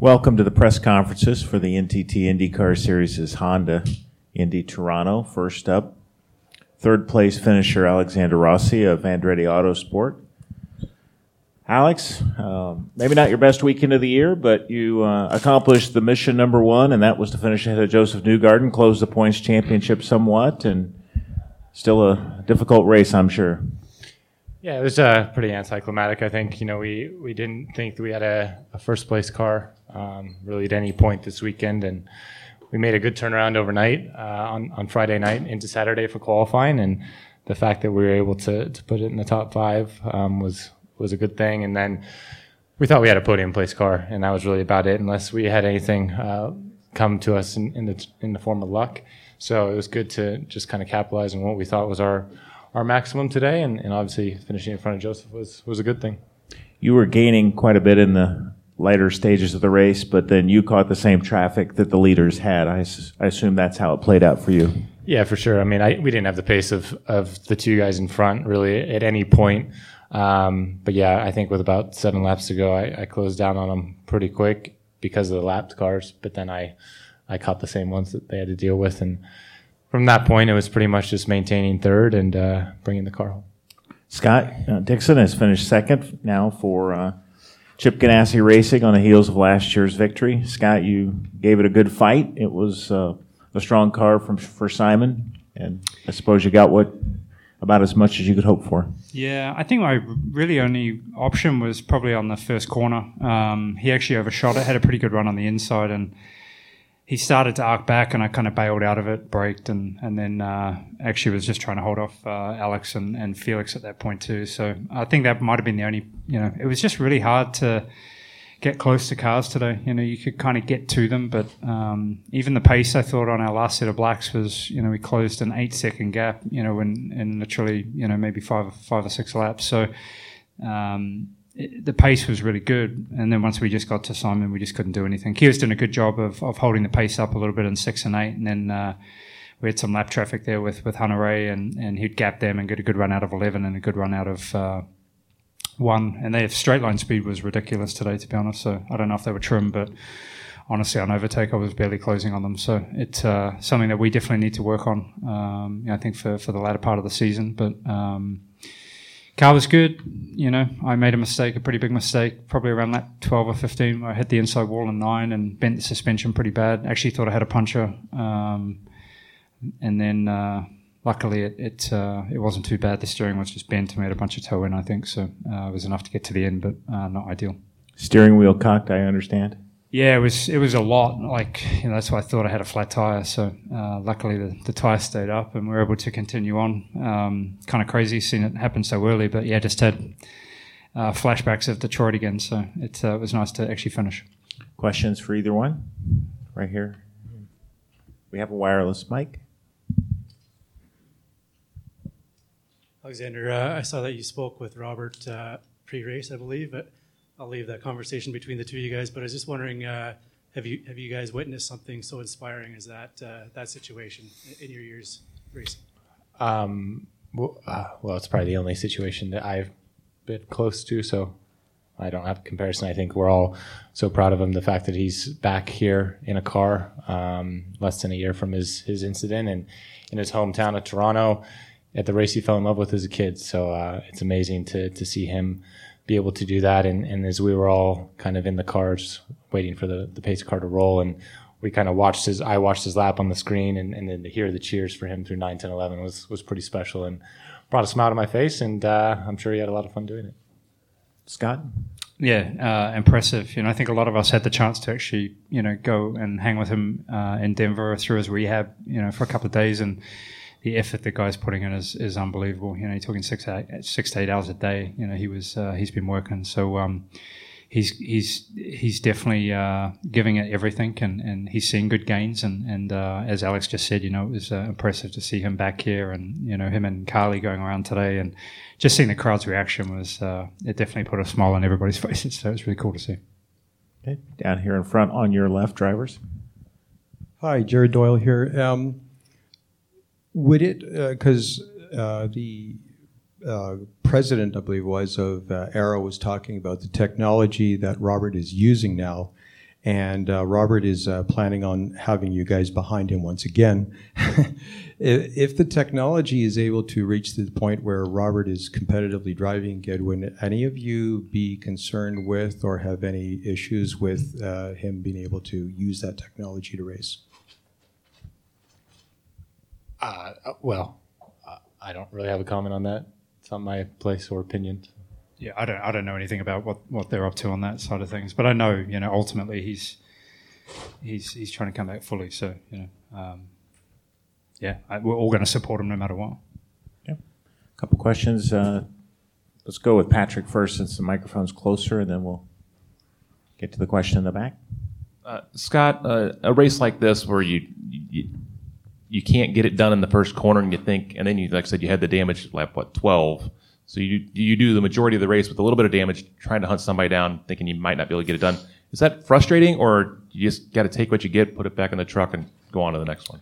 Welcome to the press conferences for the NTT IndyCar Series' Honda Indy Toronto. First up, third place finisher Alexander Rossi of Andretti Autosport. Alex, um, maybe not your best weekend of the year, but you uh, accomplished the mission number one, and that was to finish ahead of Josef Newgarden, close the points championship somewhat, and still a difficult race, I'm sure. Yeah, it was uh, pretty anticlimactic. I think you know we we didn't think that we had a, a first place car um, really at any point this weekend, and we made a good turnaround overnight uh, on on Friday night into Saturday for qualifying, and the fact that we were able to to put it in the top five um, was was a good thing. And then we thought we had a podium place car, and that was really about it, unless we had anything uh, come to us in, in the in the form of luck. So it was good to just kind of capitalize on what we thought was our our maximum today, and, and obviously finishing in front of Josef was was a good thing. You were gaining quite a bit in the later stages of the race, but then you caught the same traffic that the leaders had. I, I assume that's how it played out for you. Yeah, for sure. I mean, I, we didn't have the pace of, of the two guys in front really at any point. Um, but yeah, I think with about seven laps to go, I, I, closed down on them pretty quick because of the lapped cars. But then I, I caught the same ones that they had to deal with, and from that point, it was pretty much just maintaining third and uh, bringing the car home. Scott uh, Dixon has finished second now for uh, Chip Ganassi Racing on the heels of last year's victory. Scott, you gave it a good fight. It was uh, a strong car from for Simon, and I suppose you got what about as much as you could hope for. Yeah, I think my really only option was probably on the first corner. Um, he actually overshot it, had a pretty good run on the inside, and he started to arc back, and I kind of bailed out of it, braked, and and then uh, actually was just trying to hold off uh, Alex and, and Felix at that point too. So I think that might have been the only, you know, it was just really hard to get close to cars today. You know, you could kind of get to them, but um, even the pace I thought on our last set of blacks was, you know, we closed an eight second gap, you know, in, in literally, you know, maybe five five or six laps. So um, the pace was really good. And then once we just got to Simon, we just couldn't do anything. Kier's done a good job of, of holding the pace up a little bit in six and eight. And then uh, we had some lap traffic there with, with Hunter-Reay, and, and he'd gap them and get a good run out of 11 and a good run out of uh, one. And their straight line speed was ridiculous today, to be honest. So I don't know if they were trim, but honestly, on overtake, I was barely closing on them. So it's uh, something that we definitely need to work on. Um, I think for, for the latter part of the season, but um, Car was good. You know, I made a mistake, a pretty big mistake, probably around lap 12 or 15. I hit the inside wall in nine and bent the suspension pretty bad. Actually, thought I had a puncture, Um, and then, uh, luckily, it it, uh, it, wasn't too bad. The steering was just bent. I made a bunch of toe in, I think. So uh, it was enough to get to the end, but uh, not ideal. Steering wheel cocked, I understand. Yeah, it was it was a lot. Like you know, that's why I thought I had a flat tire. So uh, luckily the, the tire stayed up, and we were able to continue on. Um, kind of crazy seeing it happen so early, but yeah, just had uh, flashbacks of Detroit again. So it uh, was nice to actually finish. Questions for either one? Right here. We have a wireless mic. Alexander, uh, I saw that you spoke with Robert uh, pre-race, I believe. But I'll leave that conversation between the two of you guys. But I was just wondering, uh, have you have you guys witnessed something so inspiring as that uh, that situation in your years racing? Um, well, uh, well, it's probably the only situation that I've been close to, so I don't have a comparison. I think we're all so proud of him. The fact that he's back here in a car, um, less than a year from his his incident, and in his hometown of Toronto, at the race he fell in love with as a kid. So uh, it's amazing to to see him be able to do that. And, and as we were all kind of in the cars waiting for the, the pace car to roll and we kind of watched his, I watched his lap on the screen and, and then to hear the cheers for him through 9, 10, 11 was, was pretty special and brought a smile to my face. And uh, I'm sure he had a lot of fun doing it. Scott? Yeah, uh, impressive. You know, I think a lot of us had the chance to actually, you know, go and hang with him uh, in Denver through his rehab, you know, for a couple of days. And the effort the guy's putting in is, is unbelievable. You know, he's talking six eight, six to eight hours a day. You know, he was uh, he's been working. So um, he's he's he's definitely uh, giving it everything, and, and he's seeing good gains. And and uh, as Alex just said, you know, it was uh, impressive to see him back here, and you know him and Karli going around today, and just seeing the crowd's reaction was uh, it definitely put a smile on everybody's faces. So it was really cool to see. Okay, down here in front on your left, drivers. Hi, Jared Doyle here. Um, would it, because uh, uh, the uh, president, I believe, was of Arrow was talking about the technology that Robert is using now, and uh, Robert is uh, planning on having you guys behind him once again. if, the technology is able to reach the point where Robert is competitively driving would any of you be concerned with or have any issues with uh, him being able to use that technology to race? Uh, uh, well, uh, I don't really have a comment on that. It's not my place or opinion. Yeah, I don't I don't know anything about what, what they're up to on that side of things, but I know you know ultimately he's he's he's trying to come back fully. So you know, um, yeah, I, we're all going to support him no matter what. Yeah. Couple questions. Uh, let's go with Patrick first, since the microphone's closer, and then we'll get to the question in the back. Uh, Scott, uh, a race like this where you, you you can't get it done in the first corner, and you think, and then you, like I said, you had the damage lap what twelve. So you you do the majority of the race with a little bit of damage, trying to hunt somebody down, thinking you might not be able to get it done. Is that frustrating, or you just got to take what you get, put it back in the truck, and go on to the next one?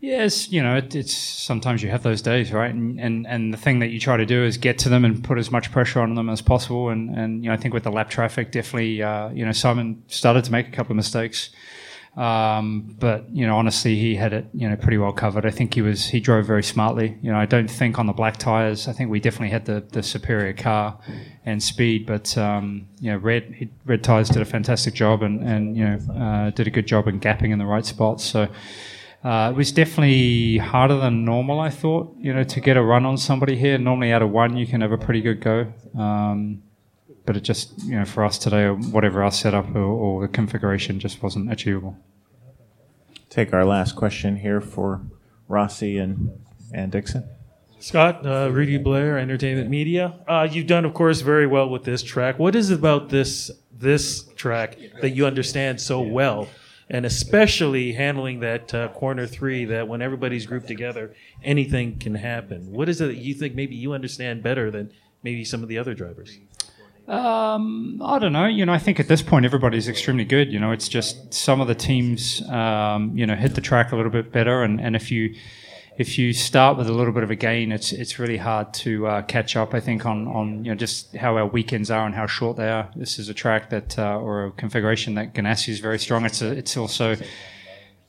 Yes, you know, it, it's sometimes you have those days, right? And, and and the thing that you try to do is get to them and put as much pressure on them as possible. And and you know, I think with the lap traffic, definitely, uh, you know, Simon started to make a couple of mistakes. Um, but you know, honestly, he had it you know pretty well covered. I think he was he drove very smartly. You know, I don't think on the black tires. I think we definitely had the, the superior car and speed. But um, you know, red red tires did a fantastic job and and you know uh, did a good job in gapping in the right spots. So. Uh, it was definitely harder than normal, I thought, you know, to get a run on somebody here. Normally, out of one, you can have a pretty good go. Um, but it just, you know, for us today, or whatever our setup or, or the configuration just wasn't achievable. Take our last question here for Rossi and, and Dixon. Scott, uh, Rudy Blair, Entertainment Media. Uh, you've done, of course, very well with this track. What is it about this this track that you understand so well, and especially handling that uh, corner three? That when everybody's grouped together, anything can happen. What is it that you think maybe you understand better than maybe some of the other drivers? Um, I don't know. You know, I think at this point everybody's extremely good. You know, it's just some of the teams, um, you know, hit the track a little bit better, and, and if you if you start with a little bit of a gain, it's it's really hard to uh, catch up. I think on on you know just how our weekends are and how short they are. This is a track that uh, or a configuration that Ganassi is very strong. It's a, it's also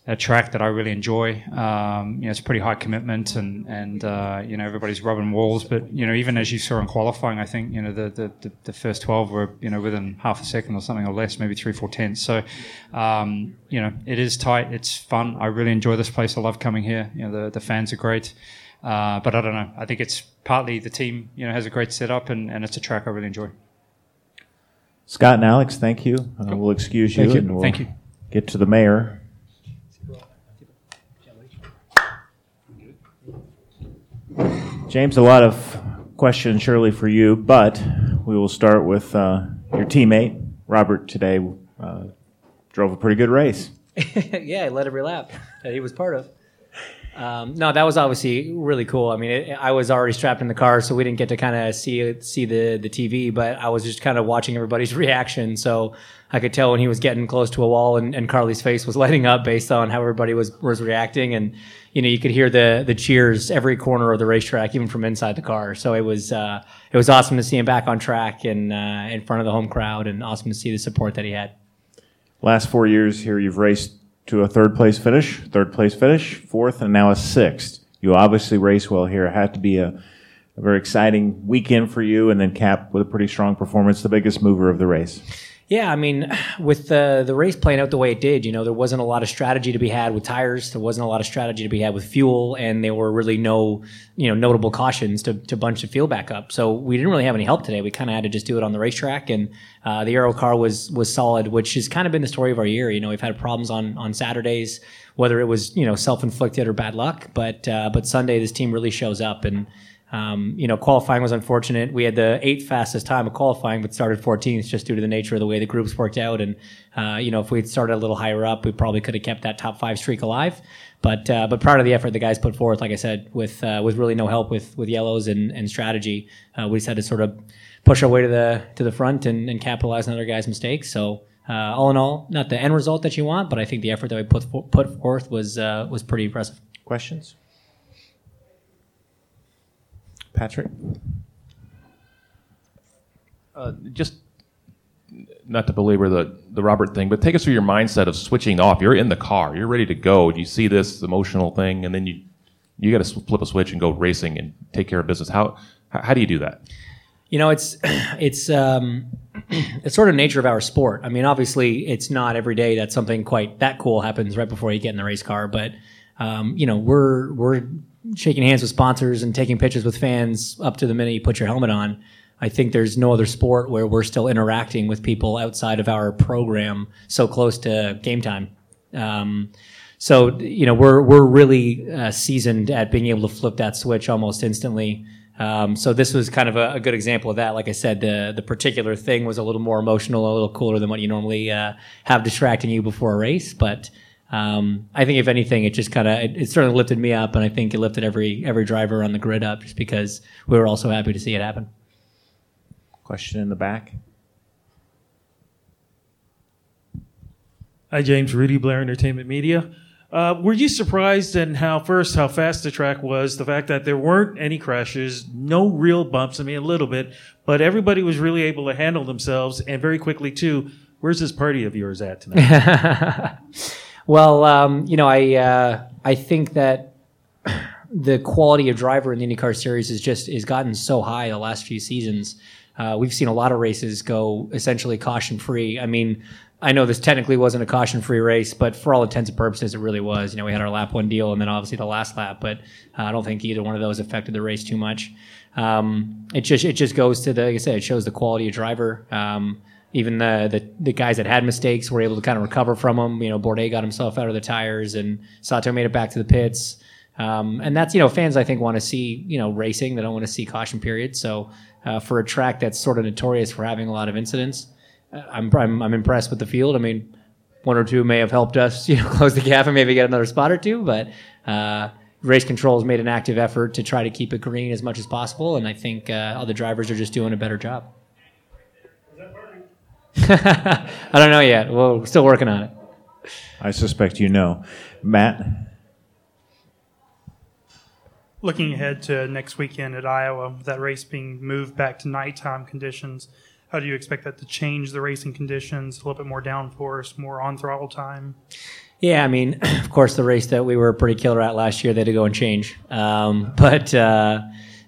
a track that I really enjoy. Um, you know, it's pretty high commitment, and and uh, you know everybody's rubbing walls. But you know, even as you saw in qualifying, I think you know the, the, the, first twelve were you know within half a second or something or less, maybe three four tenths. So um, you know, it is tight. It's fun. I really enjoy this place. I love coming here. You know, the the fans are great. Uh, but I don't know. I think it's partly the team. You know, has a great setup, and, and it's a track I really enjoy. Scott and Alex, thank you. Uh, we'll excuse you, Thank you. and we'll Thank you. get to the mayor. James, a lot of questions surely for you, but we will start with uh, your teammate, Robert, today. Uh, drove a pretty good race. yeah, I led every lap that he was part of. Um, no, that was obviously really cool. I mean, it, I was already strapped in the car, so we didn't get to kind of see see the the TV, but I was just kind of watching everybody's reaction. So I could tell when he was getting close to a wall, and, and Karli's face was lighting up based on how everybody was was reacting, and you know you could hear the the cheers every corner of the racetrack, even from inside the car. So it was uh, it was awesome to see him back on track and uh, in front of the home crowd, and awesome to see the support that he had. Last four years here, you've raced to a third place finish, third place finish, fourth, and now a sixth. You obviously race well here. It had to be a, a very exciting weekend for you, and then cap with a pretty strong performance, the biggest mover of the race. Yeah, I mean, with the the race playing out the way it did, you know, there wasn't a lot of strategy to be had with tires. There wasn't a lot of strategy to be had with fuel, and there were really no, you know, notable cautions to, to bunch the field back up. So we didn't really have any help today. We kind of had to just do it on the racetrack, and uh, the Arrow car was was solid, which has kind of been the story of our year. You know, we've had problems on on Saturdays, whether it was you know self inflicted or bad luck, but uh, but Sunday this team really shows up and. Um, you know, qualifying was unfortunate. We had the eighth fastest time of qualifying, but started 14th just due to the nature of the way the groups worked out. And, uh, you know, if we'd started a little higher up, we probably could have kept that top five streak alive. But, uh, but proud of the effort the guys put forth, like I said, with, uh, with really no help with, with yellows and, and strategy. Uh, we just had to sort of push our way to the, to the front and, and capitalize on other guys' mistakes. So, uh, all in all, not the end result that you want, but I think the effort that we put, put forth was, uh, was pretty impressive. Questions? Patrick? Uh, just not to belabor the, the Robert thing, but take us through your mindset of switching off. You're in the car, you're ready to go. and You see this emotional thing, and then you you got to flip a switch and go racing and take care of business. How how, how do you do that? You know, it's it's um, it's sort of nature of our sport. I mean, obviously, it's not every day that something quite that cool happens right before you get in the race car. But um, you know, we're we're shaking hands with sponsors and taking pictures with fans up to the minute you put your helmet on. I think there's no other sport where we're still interacting with people outside of our program so close to game time. Um, so you know, we're we're really uh, seasoned at being able to flip that switch almost instantly. Um, so this was kind of a, a, good example of that. Like I said, the the particular thing was a little more emotional, a little cooler than what you normally uh, have distracting you before a race. But um, I think if anything, it just kind of it, it, certainly lifted me up, and I think it lifted every every driver on the grid up, just because we were also happy to see it happen. Question in the back. Hi, James. Rudy Blair, Entertainment Media. Uh, were you surprised in how first how fast the track was? The fact that there weren't any crashes, no real bumps. I mean, a little bit, but everybody was really able to handle themselves and very quickly too. Where's this party of yours at tonight? well, um, you know, I uh, I think that the quality of driver in the IndyCar series is just has gotten so high the last few seasons. Uh, we've seen a lot of races go essentially caution free. I mean, I know this technically wasn't a caution free race, but for all intents and purposes, it really was. You know, we had our lap one deal and then obviously the last lap, but uh, I don't think either one of those affected the race too much. Um, it just it just goes to the like I said, it shows the quality of driver. Um, even the, the, the guys that had mistakes were able to kind of recover from them. You know, Bourdais got himself out of the tires, and Sato made it back to the pits. Um, and that's you know fans I think want to see you know racing. They don't want to see caution periods. So uh, for a track that's sort of notorious for having a lot of incidents, I'm, I'm, I'm impressed with the field. I mean, one or two may have helped us, you know, close the gap and maybe get another spot or two, but uh, race control has made an active effort to try to keep it green as much as possible, and I think uh, all the drivers are just doing a better job. I don't know yet. We're still working on it. I suspect you know, Matt. Looking ahead to next weekend at Iowa, with that race being moved back to nighttime conditions, how do you expect that to change the racing conditions? A little bit more downforce, more on throttle time. Yeah, I mean, of course, the race that we were pretty killer at last year, they had to go and change. Um, but uh,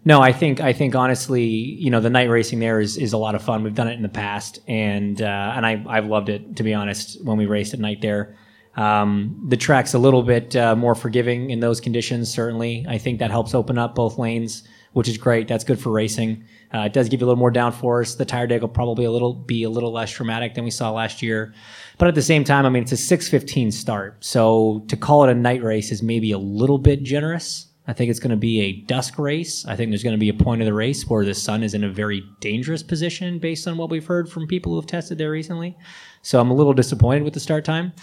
no, I think I think honestly, you know, the night racing there is, is a lot of fun. We've done it in the past, and uh, and I I've loved it to be honest. When we raced at night there, um, the track's a little bit uh, more forgiving in those conditions. Certainly, I think that helps open up both lanes, which is great. That's good for racing. Uh, it does give you a little more downforce. The tire deg will probably a little be a little less dramatic than we saw last year, but at the same time, I mean it's a 6:15 start, so to call it a night race is maybe a little bit generous. I think it's going to be a dusk race. I think there's going to be a point of the race where the sun is in a very dangerous position based on what we've heard from people who have tested there recently. So I'm a little disappointed with the start time.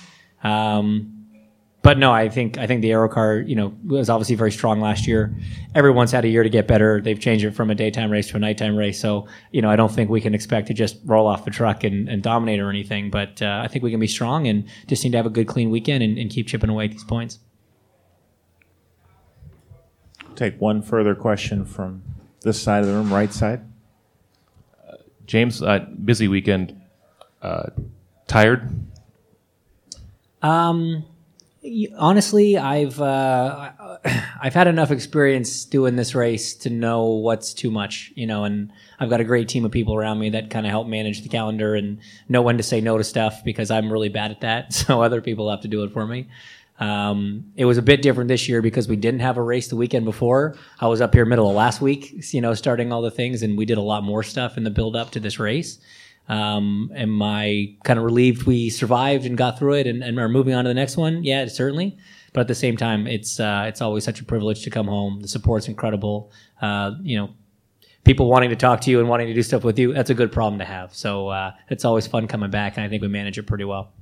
Um, but no, I think I think the Arrow car, you know, was obviously very strong last year. Everyone's had a year to get better. They've changed it from a daytime race to a nighttime race. So, you know, I don't think we can expect to just roll off the truck and, and dominate or anything. But uh, I think we can be strong and just need to have a good, clean weekend and, and keep chipping away at these points. Take one further question from this side of the room, right side. Uh, James, uh, busy weekend. Uh, tired? Um, honestly, I've uh, I've had enough experience doing this race to know what's too much, you know, and I've got a great team of people around me that kind of help manage the calendar and know when to say no to stuff because I'm really bad at that. So other people have to do it for me. Um, it was a bit different this year because we didn't have a race the weekend before. I was up here middle of last week, you know, starting all the things, and we did a lot more stuff in the build up to this race. Um, am I kind of relieved we survived and got through it and, and are moving on to the next one? Yeah, certainly. But at the same time, it's uh, it's always such a privilege to come home. The support's incredible. Uh, you know, people wanting to talk to you and wanting to do stuff with you. That's a good problem to have. So uh, it's always fun coming back, and I think we manage it pretty well.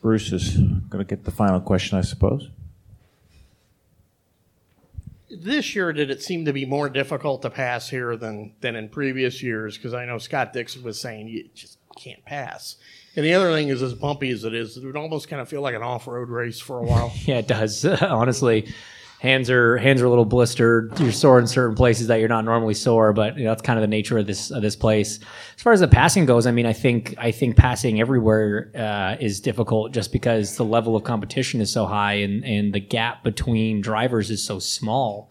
Bruce is going to get the final question, I suppose this year did it seem to be more difficult to pass here than than in previous years? Because I know Scott Dixon was saying you just can't pass. And the other thing is, as bumpy as it is, it would almost kind of feel like an off-road race for a while. yeah, it does. Honestly, hands are hands are a little blistered. You're sore in certain places that you're not normally sore, but you know that's kind of the nature of this of this place. As far as the passing goes, I mean, I think I think passing everywhere uh, is difficult just because the level of competition is so high and and the gap between drivers is so small.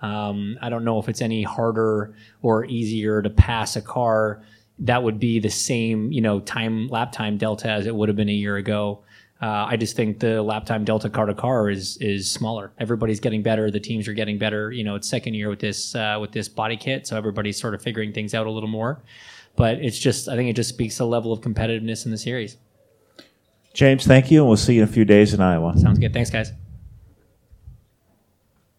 Um, I don't know if it's any harder or easier to pass a car that would be the same, you know, time lap time delta as it would have been a year ago. Uh, I just think the lap time delta car to car is is smaller. Everybody's getting better. The teams are getting better. You know, it's second year with this uh, with this body kit, so everybody's sort of figuring things out a little more. But it's just, I think it just speaks to the level of competitiveness in the series. James, thank you, and we'll see you in a few days in Iowa. Sounds good. Thanks, guys.